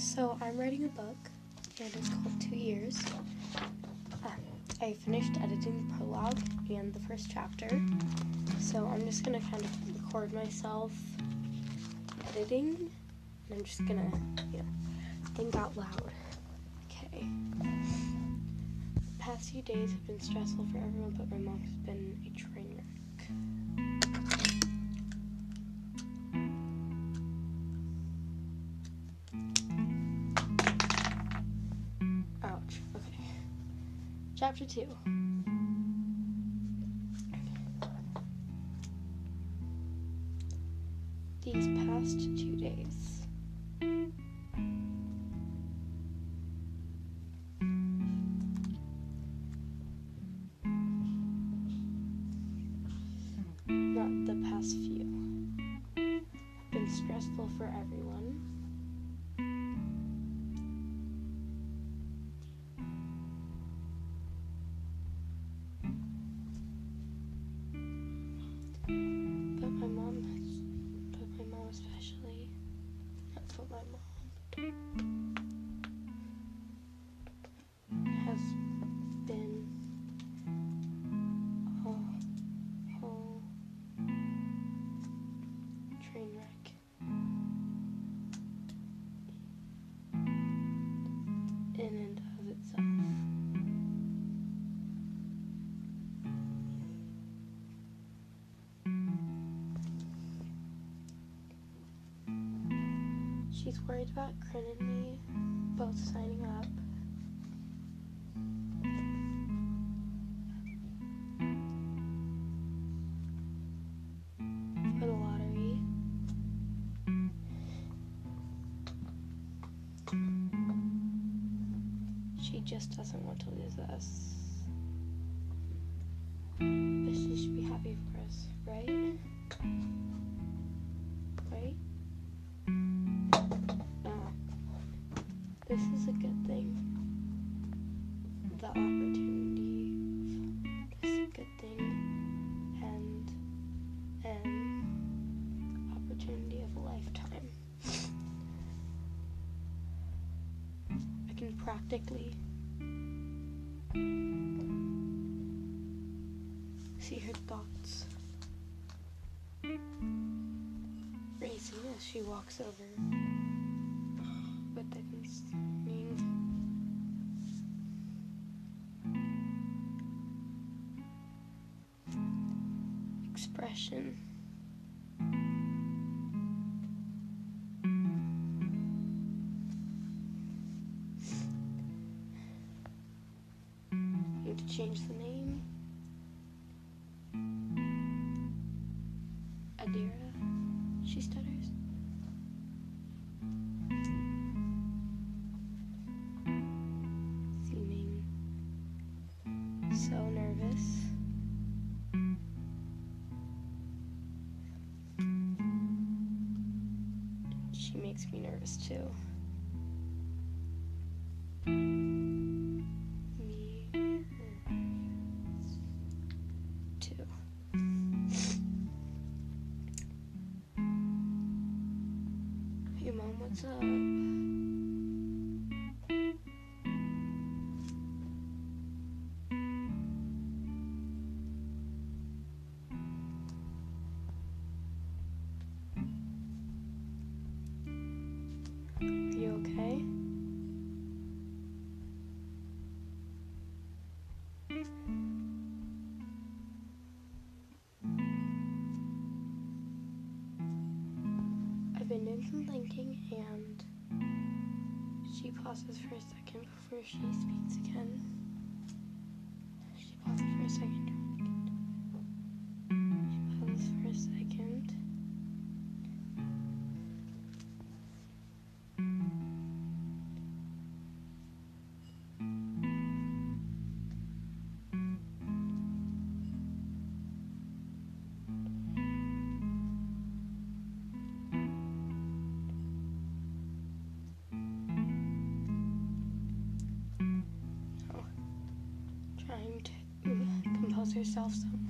so I'm writing a book, and it's called Two Years. Um, I finished editing the prologue and the first chapter, so I'm just gonna kind of record myself editing, and I'm just gonna, you know, think out loud. Okay. The past few days have been stressful for everyone, but my mom has been a train wreck. Chapter 2. But my mom but my mom especially, that's what my mom She's worried about Corinne and me both signing up. For the lottery. She just doesn't want to lose us. But she should be happy for us? Right? Practically. See her thoughts. Racing as she walks over. With the concerning expression. Me too. Hey mom, what's up? Thinking and she pauses for a second before she speaks again. propose herself some.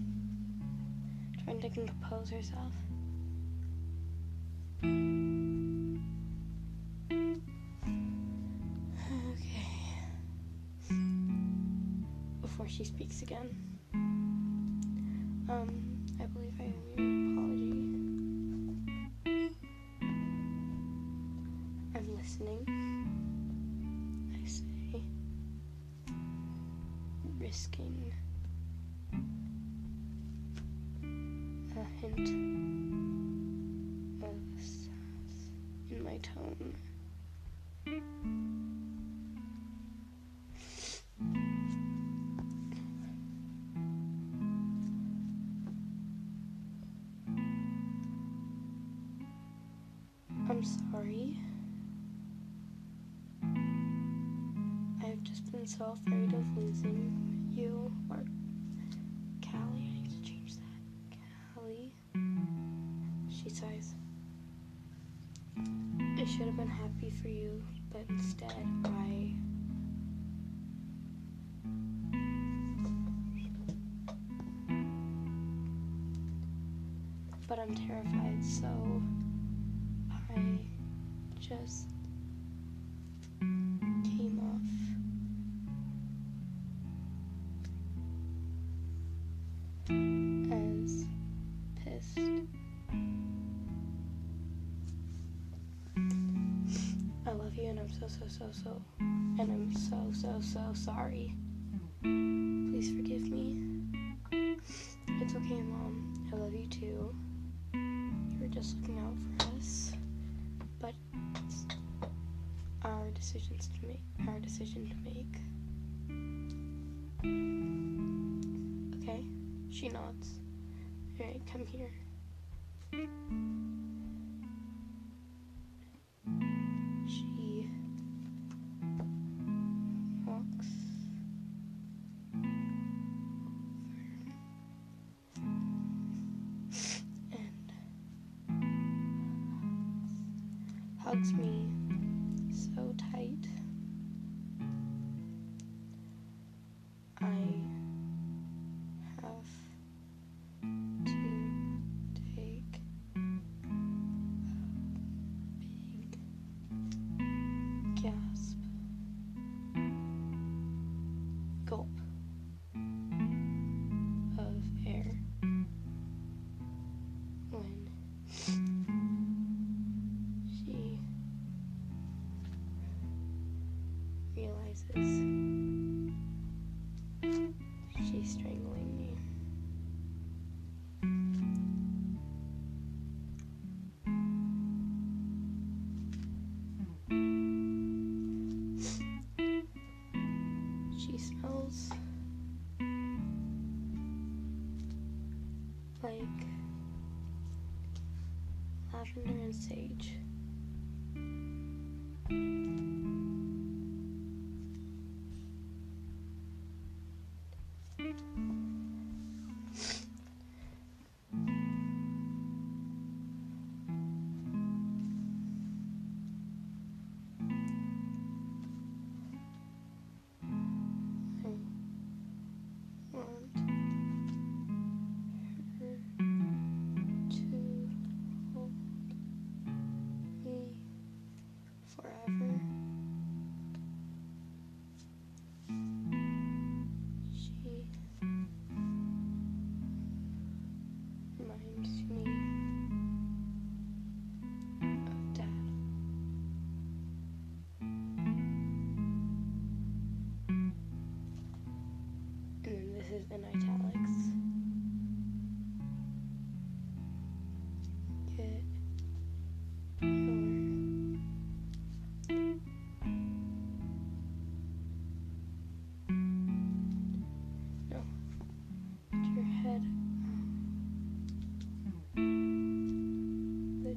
Trying to compose herself. Okay. Before she speaks again. Um, I believe I owe you an apology. I'm listening. I say, risking. Hint of sass in my tone. I'm sorry. I've just been so afraid of losing you or I should have been happy for you, but instead I. But I'm terrified, so I just so, so, and I'm so, so, so sorry. Please forgive me. It's okay, Mom. I love you too. You were just looking out for us. But it's our decisions to make our decision to make. Okay? She nods. Alright, come here. Me realizes she's strangling me. She smells like lavender and sage.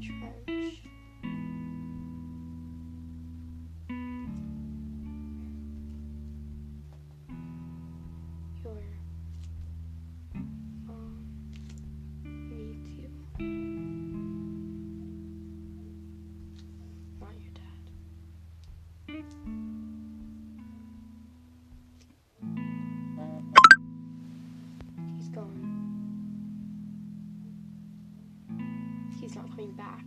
Trench. coming back.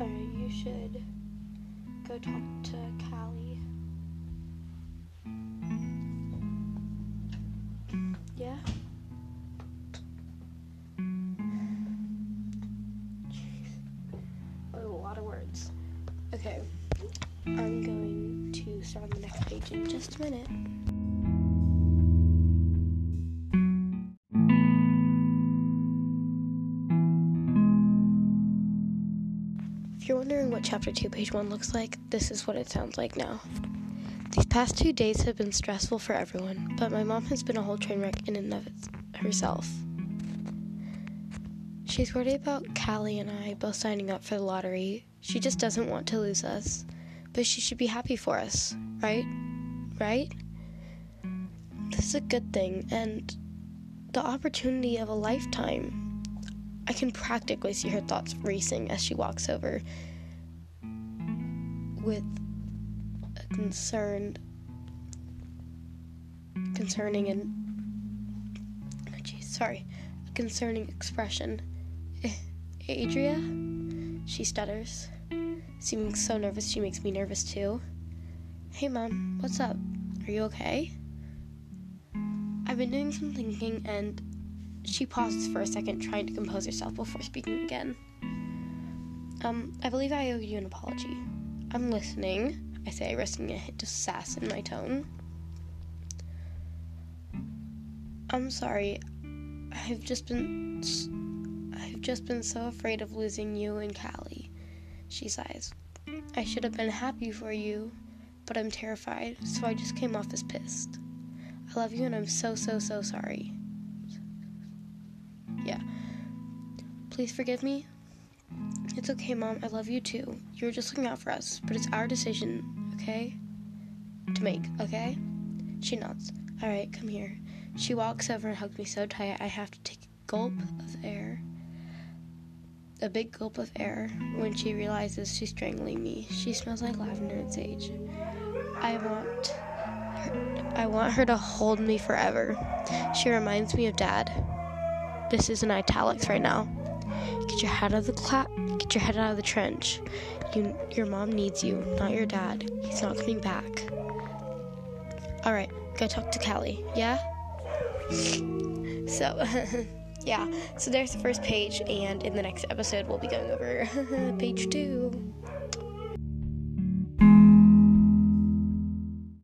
Alright, you should go talk to Callie. If you're wondering what chapter 2, page 1 looks like, this is what it sounds like now. These past two days have been stressful for everyone, but my mom has been a whole train wreck in and of herself. She's worried about Callie and I both signing up for the lottery. She just doesn't want to lose us, but she should be happy for us, right? Right? This is a good thing, and the opportunity of a lifetime. I can practically see her thoughts racing as she walks over with a concerned, concerning and, oh geez, sorry, a concerning expression. Adria? She stutters, seeming so nervous she makes me nervous too. Hey, Mom, what's up? Are you okay? I've been doing some thinking and she pauses for a second, trying to compose herself before speaking again. Um, I believe I owe you an apology. I'm listening, I say, risking a hint of sass in my tone. I'm sorry. I've just been. I've just been so afraid of losing you and Callie. She sighs. I should have been happy for you, but I'm terrified, so I just came off as pissed. I love you and I'm so, so, so sorry. Yeah. Please forgive me. It's okay, Mom. I love you too. You're just looking out for us, but it's our decision, okay? To make, okay? She nods. All right, come here. She walks over and hugs me so tight I have to take a gulp of air. A big gulp of air when she realizes she's strangling me. She smells like lavender and sage. I want her, I want her to hold me forever. She reminds me of Dad. This is in italics right now. Get your head out of the cla- get your head out of the trench. You, your mom needs you, not your dad. He's not coming back. All right, go talk to Callie. Yeah. So, yeah. So there's the first page, and in the next episode, we'll be going over page two.